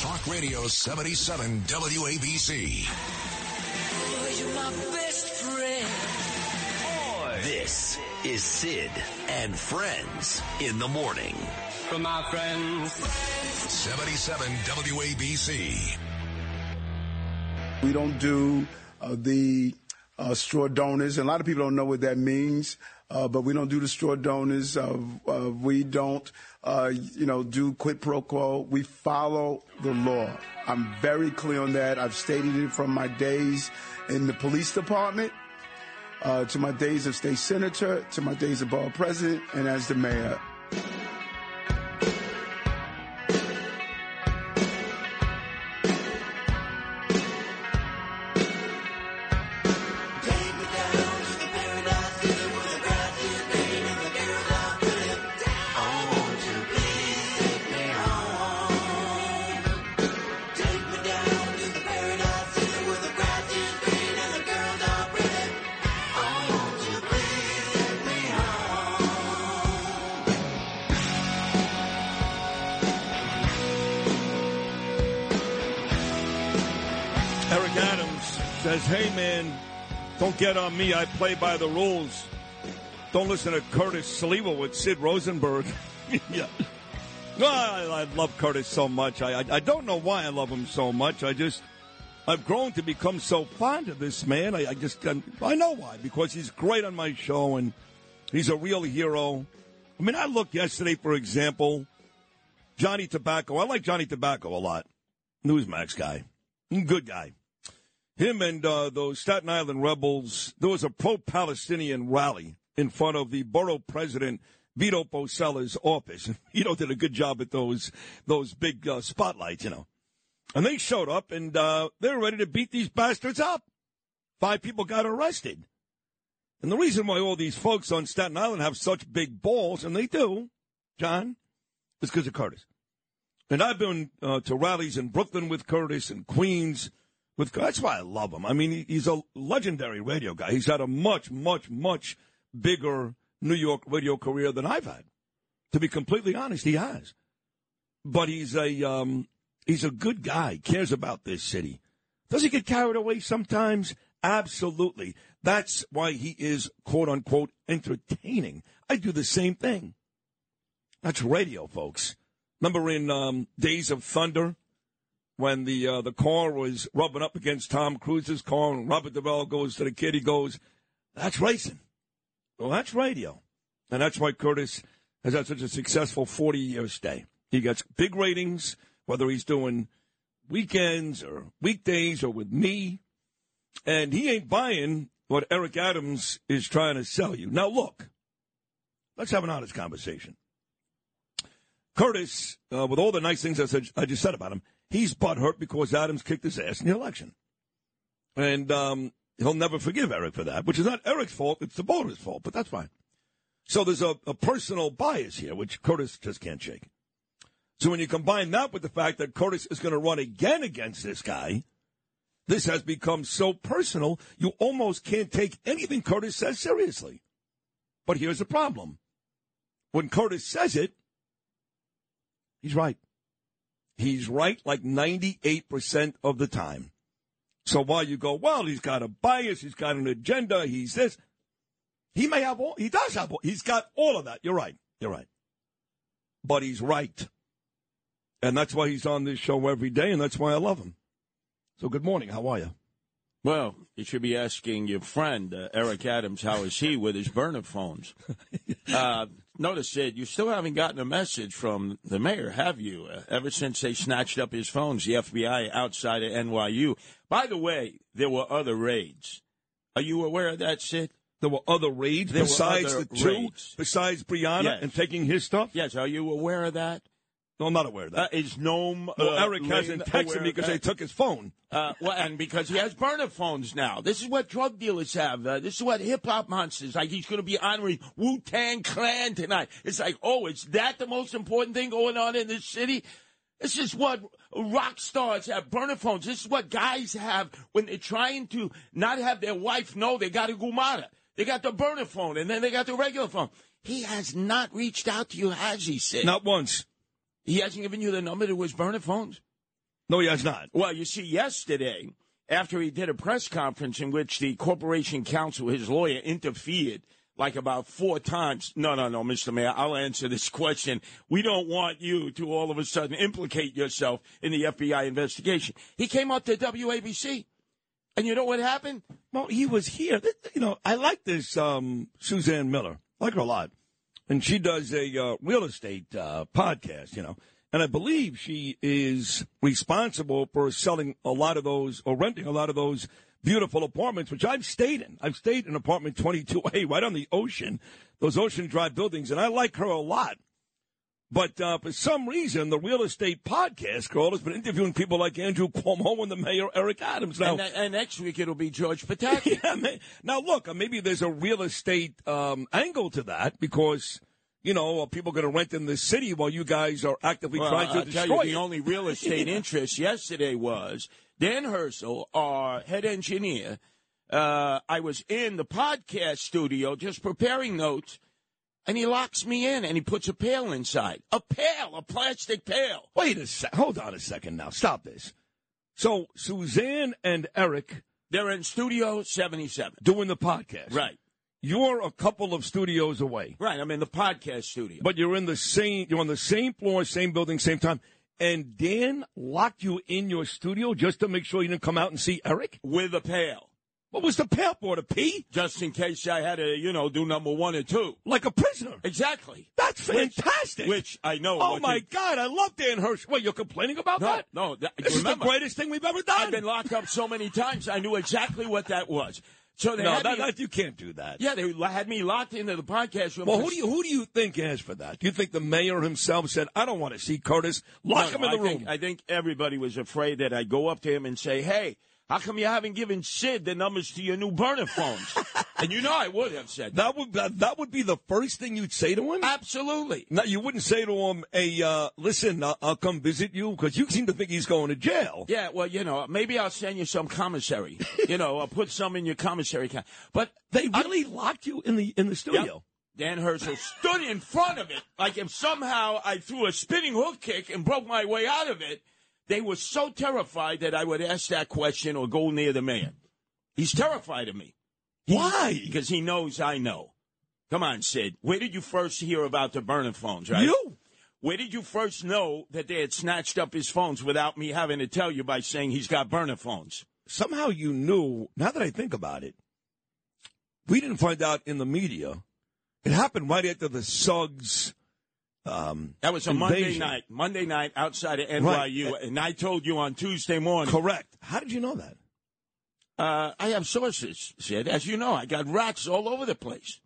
Talk Radio 77 WABC. Boy. This is Sid and Friends in the morning. From my friends. 77 WABC. We don't do uh, the uh, straw donors. And a lot of people don't know what that means, uh, but we don't do the straw donors. Uh, uh, we don't, uh, you know, do quid pro quo. We follow the law. I'm very clear on that. I've stated it from my days in the police department. to my days of state senator, to my days of borough president, and as the mayor. Hey, man, don't get on me. I play by the rules. Don't listen to Curtis Sliwa with Sid Rosenberg. yeah. No, I, I, love Curtis so much. I, I, I don't know why I love him so much. I just I've grown to become so fond of this man. I, I just um, I know why because he's great on my show and he's a real hero. I mean, I looked yesterday, for example, Johnny Tobacco. I like Johnny Tobacco a lot. Newsmax guy, good guy. Him and uh, those Staten Island rebels. There was a pro-Palestinian rally in front of the borough president Vito Fossella's office. Vito did a good job at those those big uh, spotlights, you know. And they showed up and uh, they were ready to beat these bastards up. Five people got arrested. And the reason why all these folks on Staten Island have such big balls, and they do, John, is because of Curtis. And I've been uh, to rallies in Brooklyn with Curtis and Queens with. That's why I love him. I mean, he's a legendary radio guy. He's had a much, much, much bigger New York radio career than I've had. To be completely honest, he has. But he's a um, he's a good guy. Cares about this city. Does he get carried away sometimes? Absolutely. That's why he is quote unquote entertaining. I do the same thing. That's radio, folks. Remember in um, Days of Thunder when the uh, the car was rubbing up against Tom Cruise's car, and Robert Duvall goes to the kid. He goes, "That's racing." Well, that's radio, and that's why Curtis has had such a successful forty year stay. He gets big ratings, whether he's doing weekends or weekdays or with me, and he ain't buying what Eric Adams is trying to sell you. Now, look, let's have an honest conversation. Curtis, uh, with all the nice things I, said, I just said about him, he's butthurt because Adams kicked his ass in the election. And um, he'll never forgive Eric for that, which is not Eric's fault, it's the voters' fault, but that's fine. So there's a, a personal bias here, which Curtis just can't shake. So when you combine that with the fact that Curtis is going to run again against this guy, this has become so personal, you almost can't take anything Curtis says seriously. But here's the problem. When Curtis says it, he's right. He's right like 98% of the time. So while you go, well, he's got a bias, he's got an agenda, he's this, he may have all, he does have all, he's got all of that. You're right. You're right. But he's right. And that's why he's on this show every day, and that's why I love him. So good morning. How are you? Well, you should be asking your friend uh, Eric Adams how is he with his burner phones. Uh, notice, Sid, you still haven't gotten a message from the mayor, have you? Uh, ever since they snatched up his phones, the FBI outside of NYU. By the way, there were other raids. Are you aware of that, Sid? There were other raids There besides other the two, raids. besides Brianna Yes. and taking his stuff. Yes, are you aware of that? No, I'm not aware of Uh, that. is Noam? well, uh, Eric hasn't texted me because they took his phone. Uh, well, and because he has burner phones now. This is what drug dealers have. Uh, this is what hip hop monsters like. He's going to be honoring Wu Tang Clan tonight. It's like, oh, is that the most important thing going on in this city? This is what rock stars have burner phones. This is what guys have when they're trying to not have their wife know they got a gumata. They got the burner phone and then they got the regular phone. He has not reached out to you, has he, Sid? Not once. He hasn't given you the number to his burner phones? No, he has not. Well, you see, yesterday, after he did a press conference in which the corporation counsel, his lawyer, interfered like about four times. No, no, no, Mr. Mayor, I'll answer this question. We don't want you to all of a sudden implicate yourself in the FBI investigation. He came up to WABC. And you know what happened? Well, he was here. You know, I like this um, Suzanne Miller. I like her a lot. And she does a uh, real estate uh, podcast, you know. And I believe she is responsible for selling a lot of those or renting a lot of those beautiful apartments, which I've stayed in. I've stayed in apartment 22A right on the ocean, those Ocean Drive buildings. And I like her a lot. But uh, for some reason, the real estate podcast girl has been interviewing people like Andrew Cuomo and the mayor Eric Adams. Now, And, and next week it'll be George Pataki. yeah, ma- now look, uh, maybe there's a real estate um, angle to that because you know uh, people are going to rent in the city while you guys are actively Well, trying to I'll tell destroy you, it. the only real estate interest yesterday was Dan Herschel, our head engineer. Uh, I was in the podcast studio just preparing notes, and he locks me in and he puts a pail inside. A pail, a plastic pail. Wait a sec. Hold on a second now. Stop this. So Suzanne and Eric They're in Studio 77. doing the podcast. Right, You're a couple of studios away, right. I'm in the podcast studio. but you're in the same. You're on the same floor, same building, same time. And Dan locked you in your studio just to make sure you didn't come out and see Eric. with a pail, What was the pail for? To pee? just in case I had to, you know, do number one or two. Like a prisoner. Exactly. That's Which- fantastic. Which, I know. Oh my you- God, I love Dan Hirsch. Wait, you're complaining about No, that? no. That, This remember, is the greatest thing we've ever done. I've been locked up so many times. I knew exactly what that was. So they no, had that, me, that, you can't do that. yeah, they had me locked into the podcast room. Well, who do you who do you think asked for that? Do you think the mayor himself said, "I don't want to see Curtis. Lock No, him in the I room"? Think, I think everybody was afraid that I'd go up to him and say, "Hey, how come you haven't given Sid the numbers to your new burner phones?" and you know I would have said that. that would that, that would be the first thing you'd say to him. Absolutely. No, you wouldn't say to him, "Hey, uh, listen, I'll, I'll come visit you," because you seem to think he's going to jail. Yeah, well, you know, maybe I'll send you some commissary. you know, I'll put some in your commissary account. But They really locked you in the in the studio. Dan Herschel stood in front of it like if somehow I threw a spinning hook kick and broke my way out of it. They were so terrified that I would ask that question or go near the man. He's terrified of me. Why? Because he knows I know. Come on, Sid. Where did you first hear about the burner phones, right? You? Where did you first know that they had snatched up his phones without me having to tell you by saying he's got burner phones? Somehow you knew. Now that I think about it, we didn't find out in the media. It happened right after the Suggs. Um, That was a Monday night. Monday night outside of NYU. And I told you on Tuesday morning. correct. How did you know that? Uh, I have sources, Sid. As you know, I got rats all over the place.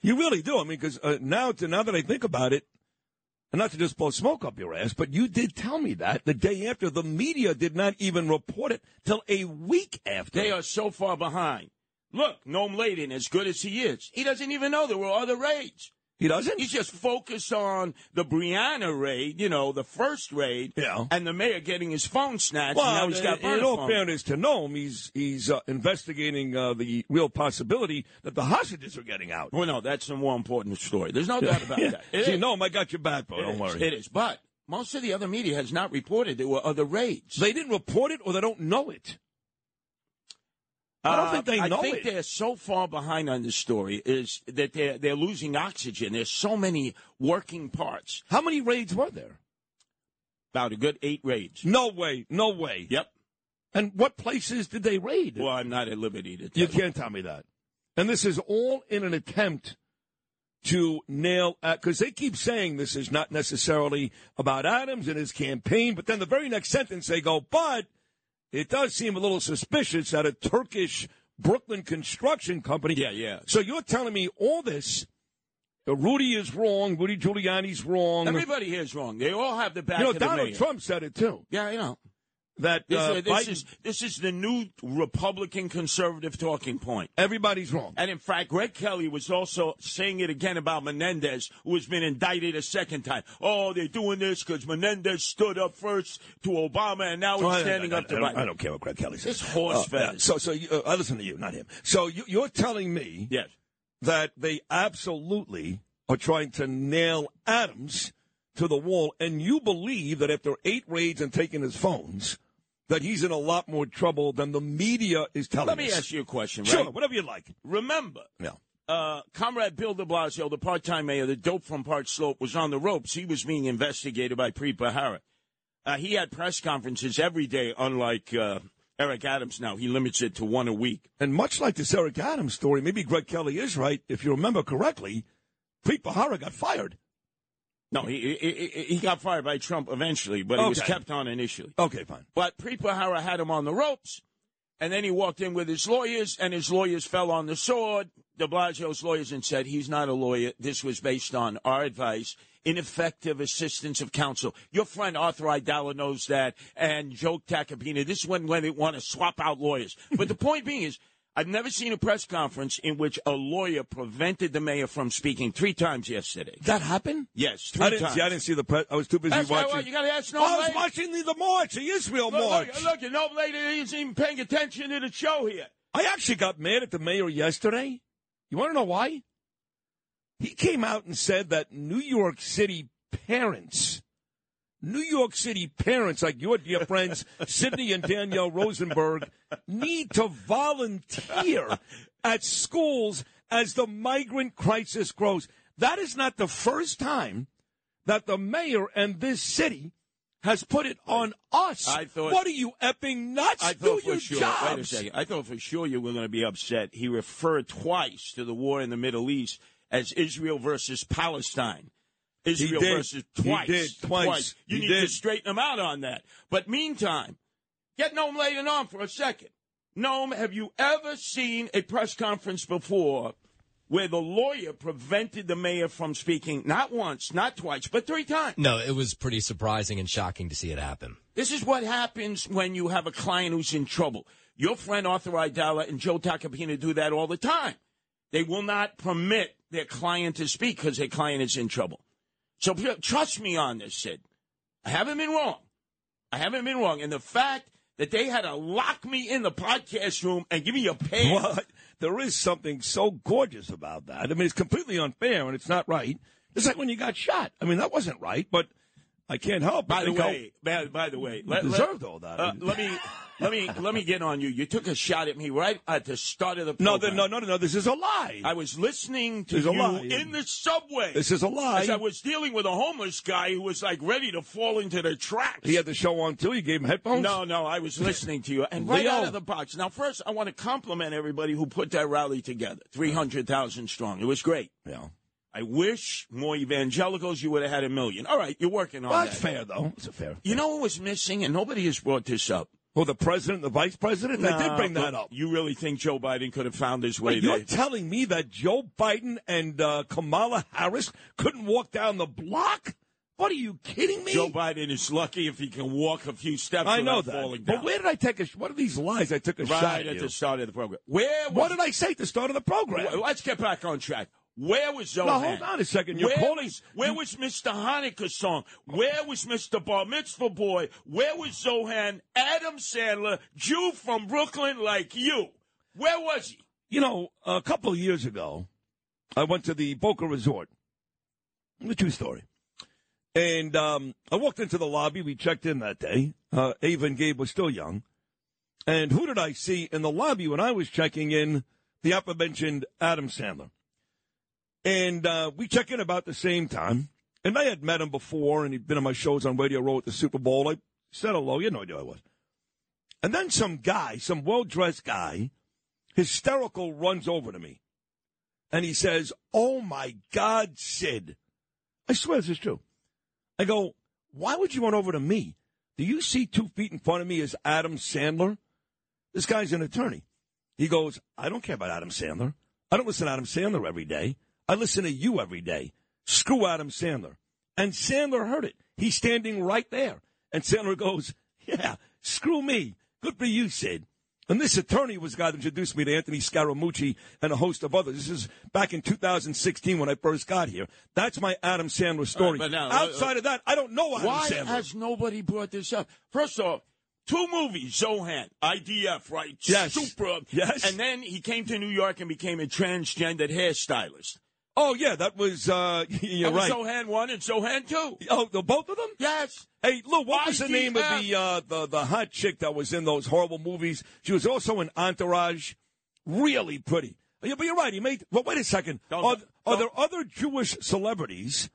You really do. I mean, because uh, now, to now that I think about it, and not to just blow smoke up your ass, but you did tell me that the day after. The media did not even report it till a week after. They are so far behind. Look, Noam Laidon, as good as he is, he doesn't even know there were other raids. He doesn't. He's just focused on the Brianna raid, you know, the first raid, Yeah. and the mayor getting his phone snatched. and well, now he's got in, in all fairness to Noam, he's he's uh, investigating uh, the real possibility that the hostages are getting out. Well, no, that's the more important story. There's no doubt about Yeah. that. It See, is. Noam, I got your back, bro. It Don't is. worry. It is. But most of the other media has not reported there were other raids. They didn't report it, or they don't know it. I don't Uh, think they know I think it. they're so far behind on this story is that they're they're losing oxygen. There's so many working parts. How many raids were there? About a good eight raids. No way. No way. Yep. And what places did they raid? Well, I'm not at liberty to tell You can't tell me that. And this is all in an attempt to nail, because they keep saying this is not necessarily about Adams and his campaign, but then the very next sentence they go, but it does seem a little suspicious that a Turkish Brooklyn construction company. Yeah, yeah. So you're telling me all this, uh, Rudy is wrong, Rudy Giuliani's wrong. Everybody here is wrong. They all have the back you know, of the Donald. Trump said it too. Yeah, you know. That This, uh, is, this Biden- is this is the new Republican conservative talking point. everybody's wrong. And in fact, Greg Kelly was also saying it again about Menendez, who has been indicted a second time. Oh, they're doing this because Menendez stood up first to Obama, and now he's Well, I- standing I, up to I, don't, Biden. I don't care what Greg Kelly says. It's horse Uh, feathers. So, so you, uh, I listen to you, not him. So you, you're telling me Yes. that they absolutely are trying to nail Adams to the wall, and you believe that after eight raids and taking his phones, that he's in a lot more trouble than the media is telling Let me ask you a question, right? Sure, whatever you like. Remember, Yeah. uh, Comrade Bill de Blasio, the part-time mayor, the dope from Park Slope, was on the ropes. He was being investigated by Preet Bharara. Uh, he had press conferences every day, unlike uh, Eric Adams now. He limits it to one a week. And much like this Eric Adams story, maybe Greg Kelly is right. If you remember correctly, Preet Bharara got fired. No, he, he, he- got fired by Trump eventually, but he was kept on initially. Okay, fine. But Preet Bharara had him on the ropes, and then he walked in with his lawyers, and his lawyers fell on the sword. De Blasio's lawyers and said he's not a lawyer. This was based on our advice, ineffective assistance of counsel. Your friend Arthur Aidala knows that, and Joe Tacopina. This is when when they want to swap out lawyers. But the point being is. I've never seen a press conference in which a lawyer prevented the mayor from speaking three times yesterday. That happened? Yes, three I didn't times. see. I didn't see the press. I was too busy That's watching. well, you gotta ask Oh, no I was watching the, the march, the Israel Look, march. look, look, you know, lady isn't even paying attention to the show here. I actually got mad at the mayor yesterday. You want to know why? He came out and said that New York City parents, New York City parents like your dear friends Sydney and Danielle Rosenberg, need to volunteer at schools as the migrant crisis grows. That is not the first time that the mayor and this city has put it on us. I thought- what are you effing nuts? I Do for your sure. jobs. Wait a second. I thought for sure you were going to be upset. He referred twice to the war in the Middle East as Israel versus Palestine. Israel did. versus He twice. did. Twice. You He need did. to straighten him out on that. But meantime, get Noam Laidon on for a second. Noam, have you ever seen a press conference before where the lawyer prevented the mayor from speaking not once, not twice, but three times? No, it was pretty surprising and shocking to see it happen. This is what happens when you have a client who's in trouble. Your friend Arthur Aidala and Joe Tacopina do that all the time. They will not permit their client to speak because their client is in trouble. So trust me on this, Sid. I haven't been wrong. I haven't been wrong. And the fact that they had to lock me in the podcast room and give me a pen. Well, there is something so gorgeous about that. I mean, it's completely unfair and it's not right. It's like when you got shot. I mean, that wasn't right, but I can't help. By the way, by, by the way, let, deserved let- all that. Uh, let me let me let me get on you. You took a shot at me right at the start of the no, program. th- no, no, no, no. This is a lie. I was listening to a you in the subway. This is a lie. As I was dealing with a homeless guy who was like ready to fall into the tracks. he had the show on too. You gave him headphones. no, no, I was listening to you. And right Leo. out of the box. Now, first, I want to compliment everybody who put that rally together 300,000 strong. It was great. Yeah. I wish more evangelicals, you would have had a million. All right, you're working on Well, that. that's fair though. It's a fair. You know what was missing, and nobody has brought this up. Well, the president, the vice president, they did bring that up. You really think Joe Biden could have found his way Wait, you're telling me that Joe Biden and uh, Kamala Harris couldn't walk down the block? What are you kidding me? Joe Biden is lucky if he can walk a few steps I know that. falling down. But where did I take a? What are these lies? I took a shot right at at you. the start of the program. Where What did I say at the start of the program? Let's get back on track. Where was Zohan? No, hold on a second. You're where calling- Was, where was Mr. Hanukkah's song? Where was Mr. Bar Mitzvah Boy? Where was Zohan? Adam Sandler, Jew from Brooklyn like you. Where was he? You know, a couple of years ago, I went to the Boca Resort. The true story. And um, I walked into the lobby. We checked in that day. Uh, Ava and Gabe were still young. And who did I see in the lobby when I was checking in? The aforementioned Adam Sandler. And uh, we check in about the same time. And I had met him before, and he'd been on my shows on Radio Row at the Super Bowl. I said hello. You had no idea who I was. And then some guy, some well dressed guy, hysterical, runs over to me. And he says, Oh my God, Sid. I swear this is true. I go, Why would you run over to me? Do you see two feet in front of me as Adam Sandler? This guy's an attorney. He goes, I don't care about Adam Sandler. I don't listen to Adam Sandler every day. I listen to you every day. Screw Adam Sandler. And Sandler heard it. He's standing right there. And Sandler goes, Yeah, screw me. Good for you, Sid. And this attorney was the guy that introduced me to Anthony Scaramucci and a host of others. This is back in 2016 when I first got here. That's my Adam Sandler story. but now- uh, Outside of that, I don't know Adam Why Sandler. has nobody brought this up? First off, two movies, Zohan, IDF, right? Yes. Super. Yes. And then he came to New York and became a transgendered hairstylist. Oh yeah, that was uh, you're That right. Zohan one and Zohan two. oh, the both of them. Yes. Hey, Lou, what was the name of the uh, the the hot chick that was in those horrible movies? She was also in Entourage. Really pretty. Yeah, but you're right. He made. Well, wait a second. Don't- are, are there other Jewish celebrities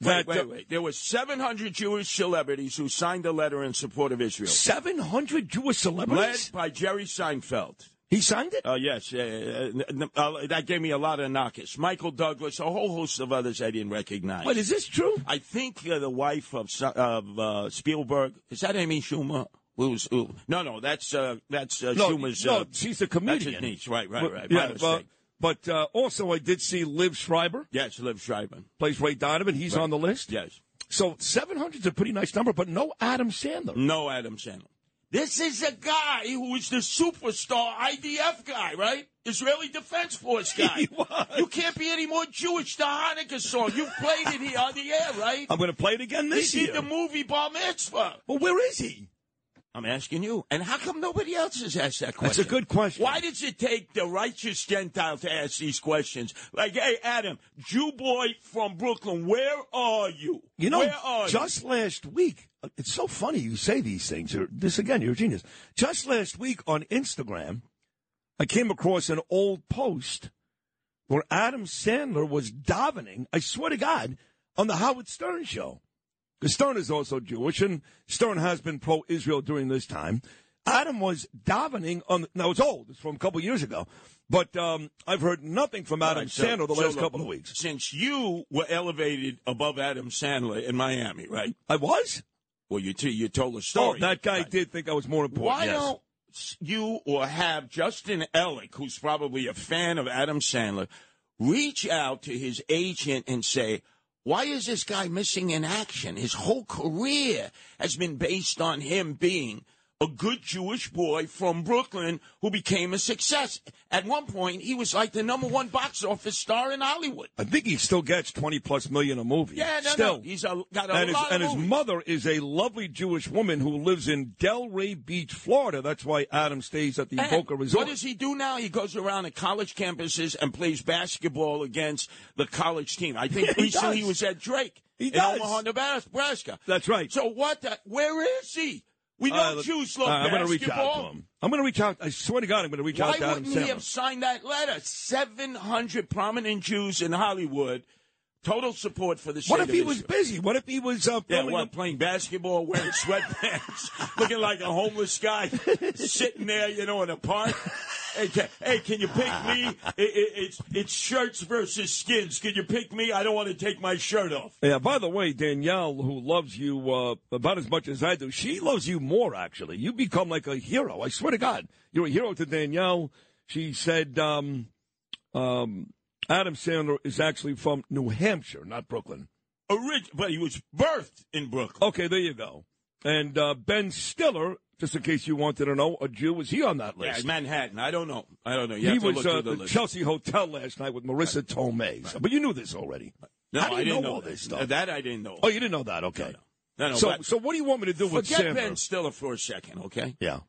Wait, that wait, wait. There were 700 Jewish celebrities who signed a letter in support of Israel, seven hundred Jewish celebrities? led by Jerry Seinfeld. He signed it. Uh, yes, uh, uh, that gave me a lot of knockers. Michael Douglas, a whole host of others I didn't recognize. Wait, is this true? I think uh, the wife of of uh, Spielberg is that Amy Schumer? Who's who? No, no, that's uh, that's uh, No, Schumer's. no, uh, she's a comedian. niece. Right, right, right. My Yeah, well, but uh, also I did see Liev Schreiber yes, Liev Schreiber. plays Ray Donovan. He's on the list. Yes, So seven hundred is a pretty nice number, but no Adam Sandler. no Adam Sandler. This is a guy who is the superstar IDF guy, right? Israeli Defense Force guy. He was. You can't be any more Jewish. The Hanukkah song. You've played it here on the air, right? I'm going to play it again He this did year. the movie Bar Mitzvah. Well, where is he? I'm asking you. And how come nobody else has asked that question? That's a good question. Why does it take the righteous Gentile to ask these questions? Like, hey, Adam, Jew boy from Brooklyn, where are you? You know, where are just last week, it's so funny you say these things. You're, this again, you're a genius. Just last week on Instagram, I came across an old post where Adam Sandler was davening, I swear to God, on the Howard Stern show. Because Stern is also Jewish, and Stern has been pro Israel during this time. Adam was davening on. Now it's old; it's from a couple years ago, but um, I've heard nothing from? Adam right, so- Sandler the so last look, couple of weeks. Since you were elevated above Adam Sandler in Miami, right? I was. Well, you t- you told a Oh, story. that guy Right. did think I was more important. Why yes. don't you or have Justin Ellick, who's probably a fan of Adam Sandler, reach out to his agent and say, why is this guy missing in action? His whole career has been based on him being a good Jewish boy from Brooklyn who became a success. At one point, he was like the number one box office star in Hollywood. I think he still gets twenty plus million a movie. Yeah, no, still. no. He's a, got a and his, lot and of his mother is a lovely Jewish woman who lives in Delray Beach, Florida. That's why Adam stays at the And Boca Resort. What does he do now? He goes around at college campuses and plays basketball against the college team. I think he recently he was at Drake He in does. Omaha, Nebraska. That's right. So what? The, where is he? We know Uh, Jews love uh, I'm going to reach out to him. I'm going to reach out. I swear to God, I'm going to reach Why out to Adam wouldn't he have signed that letter? Seven hundred prominent Jews in Hollywood, total support for the What if he was busy? What if he was uh, Yeah, what, playing basketball, wearing sweatpants, looking like a homeless guy, sitting there, you know, in a park. Hey, can, hey, can you pick me? It, it, it's it's shirts versus skins. Can you pick me? I don't want to take my shirt off. Yeah, by the way, Danielle, who loves you uh, about as much as I do, she loves you more, actually. You become like a hero. I swear to God. You're a hero to Danielle. She said um, um, Adam Sandler is actually from New Hampshire, not Brooklyn. Orig- but he was birthed in Brooklyn. Okay, there you go. And uh, Ben Stiller, just in case you wanted to know, a Jew, was he on that list? Yeah. Manhattan. I don't know. I don't know. You he was at uh, the the. Chelsea Hotel last night with Marisa Tomei. So- but you knew this already. no, How do you I didn't know know all that. this stuff? That I didn't know. Oh, you didn't know that? Okay. No, no. so, but so what do you want me to do with forget Sandler? Ben Stiller for a second, okay? Yeah.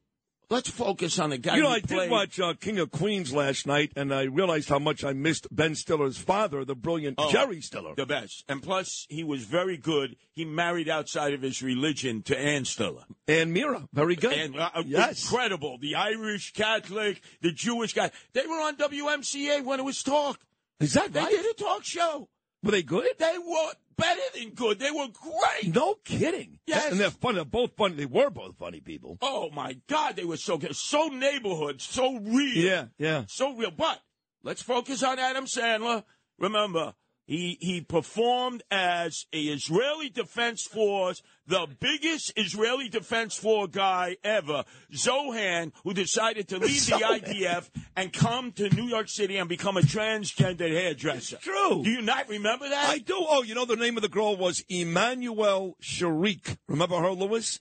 Let's focus on the guy You know, I played. did watch uh, King of Queens last night, and I realized how much I missed Ben Stiller's father, the brilliant Oh, Jerry Stiller. The best. And plus, he was very good. He married outside of his religion to Ann Stiller. And Meara, very good. And uh, yes. incredible. The Irish Catholic, the Jewish guy. They were on WMCA when it was talk. Is that They right? did a talk show. Were they good? They were better than good. They were great. No kidding. Yes. And they're funny. They're both funny. They were both funny people. Oh my God, they were so good. So neighborhood, so real. Yeah, yeah. So real. But let's focus on Adam Sandler. Remember, he he performed as a Israeli Defense Force, the biggest Israeli Defense Force guy ever, Zohan, who decided to leave the IDF and come to New York City and become a transgender hairdresser. True. Do you not remember that? I do. Oh, you know the name of the girl was Emmanuelle Chriqui. Remember her, Lewis?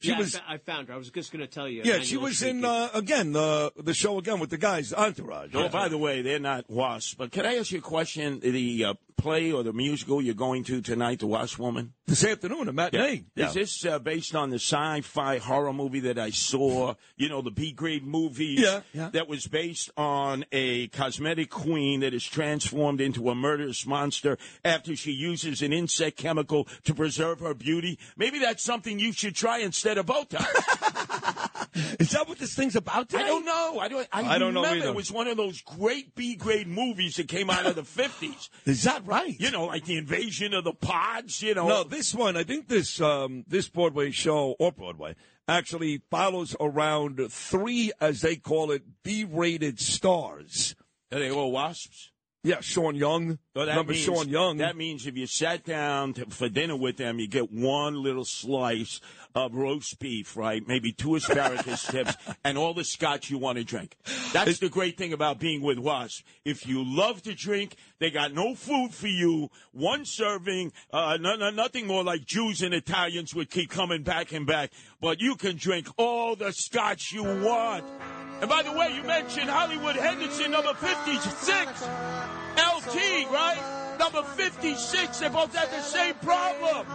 She yeah, was. I, I found her. I was just going to tell you. Yeah, she was in uh, again the the show again with the guys Entourage. Oh, by the way, they're not wasps. But can I ask you a question? The uh, play or the musical you're going to tonight, The Wasp Woman? this afternoon, a matinee. Yeah. Is this uh, based on the sci-fi horror movie that I saw? You know, the B-grade movie Yeah, yeah. that was based on a cosmetic queen that is transformed into a murderous monster after she uses an insect chemical to preserve her beauty. Maybe that's something you should try instead of Botox. Is that what this thing's about? Today? I don't know. I don't. I, I don't know remember either. It was one of those great B-grade movies that came out of the fifties. Is that right? You know, like the invasion of the pods. You know, No, this one, I think this um, this Broadway show or Broadway actually follows around three, as they call it, B-rated stars. are they all wasps? Yeah, Sean Young. So that Remember means, Sean Young? That means if you sat down to, for dinner with them, you get one little slice of roast beef, right? Maybe two asparagus tips and all the scotch you want to drink. That's the great thing about being with Wasp. If you love to drink, they got no food for you. One serving, uh, no, no, nothing more like Jews and Italians would keep coming back and back. But you can drink all the scotch you want. And by the way, you mentioned Hollywood Henderson, number 56. LT, right? Number 56. They both had the same problem.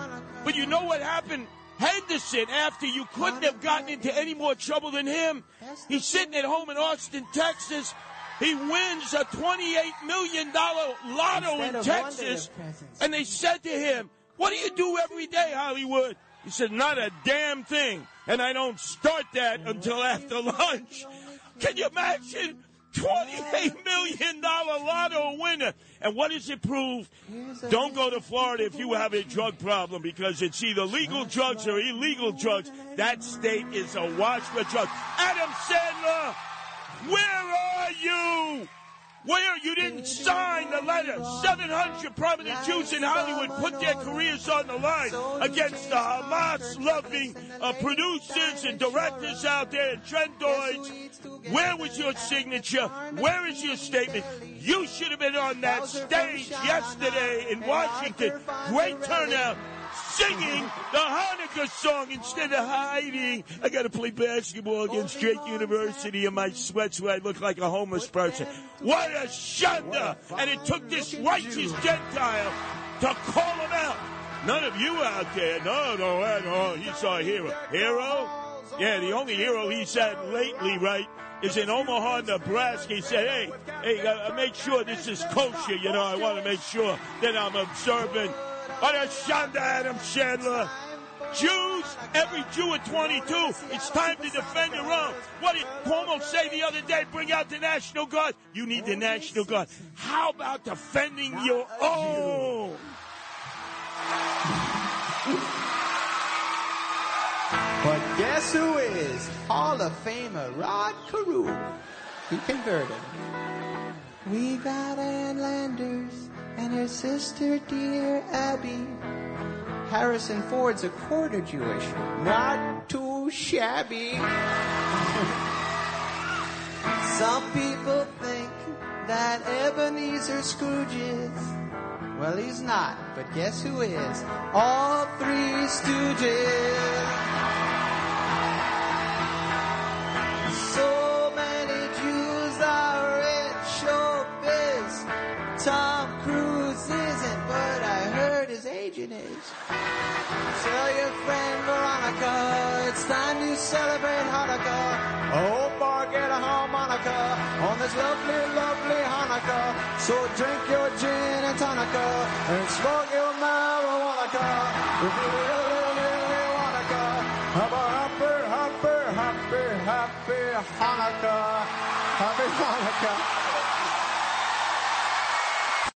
But you know what happened? Henderson, after you couldn't have gotten into any more trouble than him, he's sitting at home in Austin, Texas. He wins a $28 million lotto in Texas. And they said to him, What do you do every day, Hollywood? He said, Not a damn thing. And I don't start that until after lunch. Can you imagine? $28 million lotto winner. And what does it prove? Don't go to Florida if you have a drug problem because it's either legal drugs or illegal drugs. That state is awash with drugs. Adam Sandler, where are you? Where you didn't sign the letter. 700 prominent Jews in Hollywood put their careers on the line against the Hamas loving uh, producers and directors out there and trendoids. Where was your signature? Where is your statement? You should have been on that stage yesterday in Washington. Great turnout. Singing the Hanukkah song instead of hiding. I got to play basketball against Drake University in my sweats where I look like a homeless person. What a shunda! And it took this righteous Gentile to call him out. None of you out there, no, no, no, he's our hero. Hero? Yeah, the only hero he's had lately, right, is in Omaha, Nebraska. He said, hey, hey, uh, make sure this is kosher, you know, I want to make sure that I'm observant. What a shunda, Adam Sandler. Jews, every Jew at 22, it's time to defend your own. What did Cuomo say the other day? Bring out the National Guard. You need the National Guard. How about defending your own? But guess who is Hall of Famer Rod Carew? He converted. We got Ann Landers and her sister dear Abby. Harrison Ford's a quarter Jewish, not too shabby. Some people think that Ebenezer Scrooge is. Well, he's not, but guess who is? All three Stooges. Tell your friend Veronica, it's time to celebrate Hanukkah. Oh, bar, get a harmonica on this lovely, lovely Hanukkah. So drink your gin and tonica and smoke your marijuana. If you really, really have a happy, happy Hanukkah. Happy Hanukkah.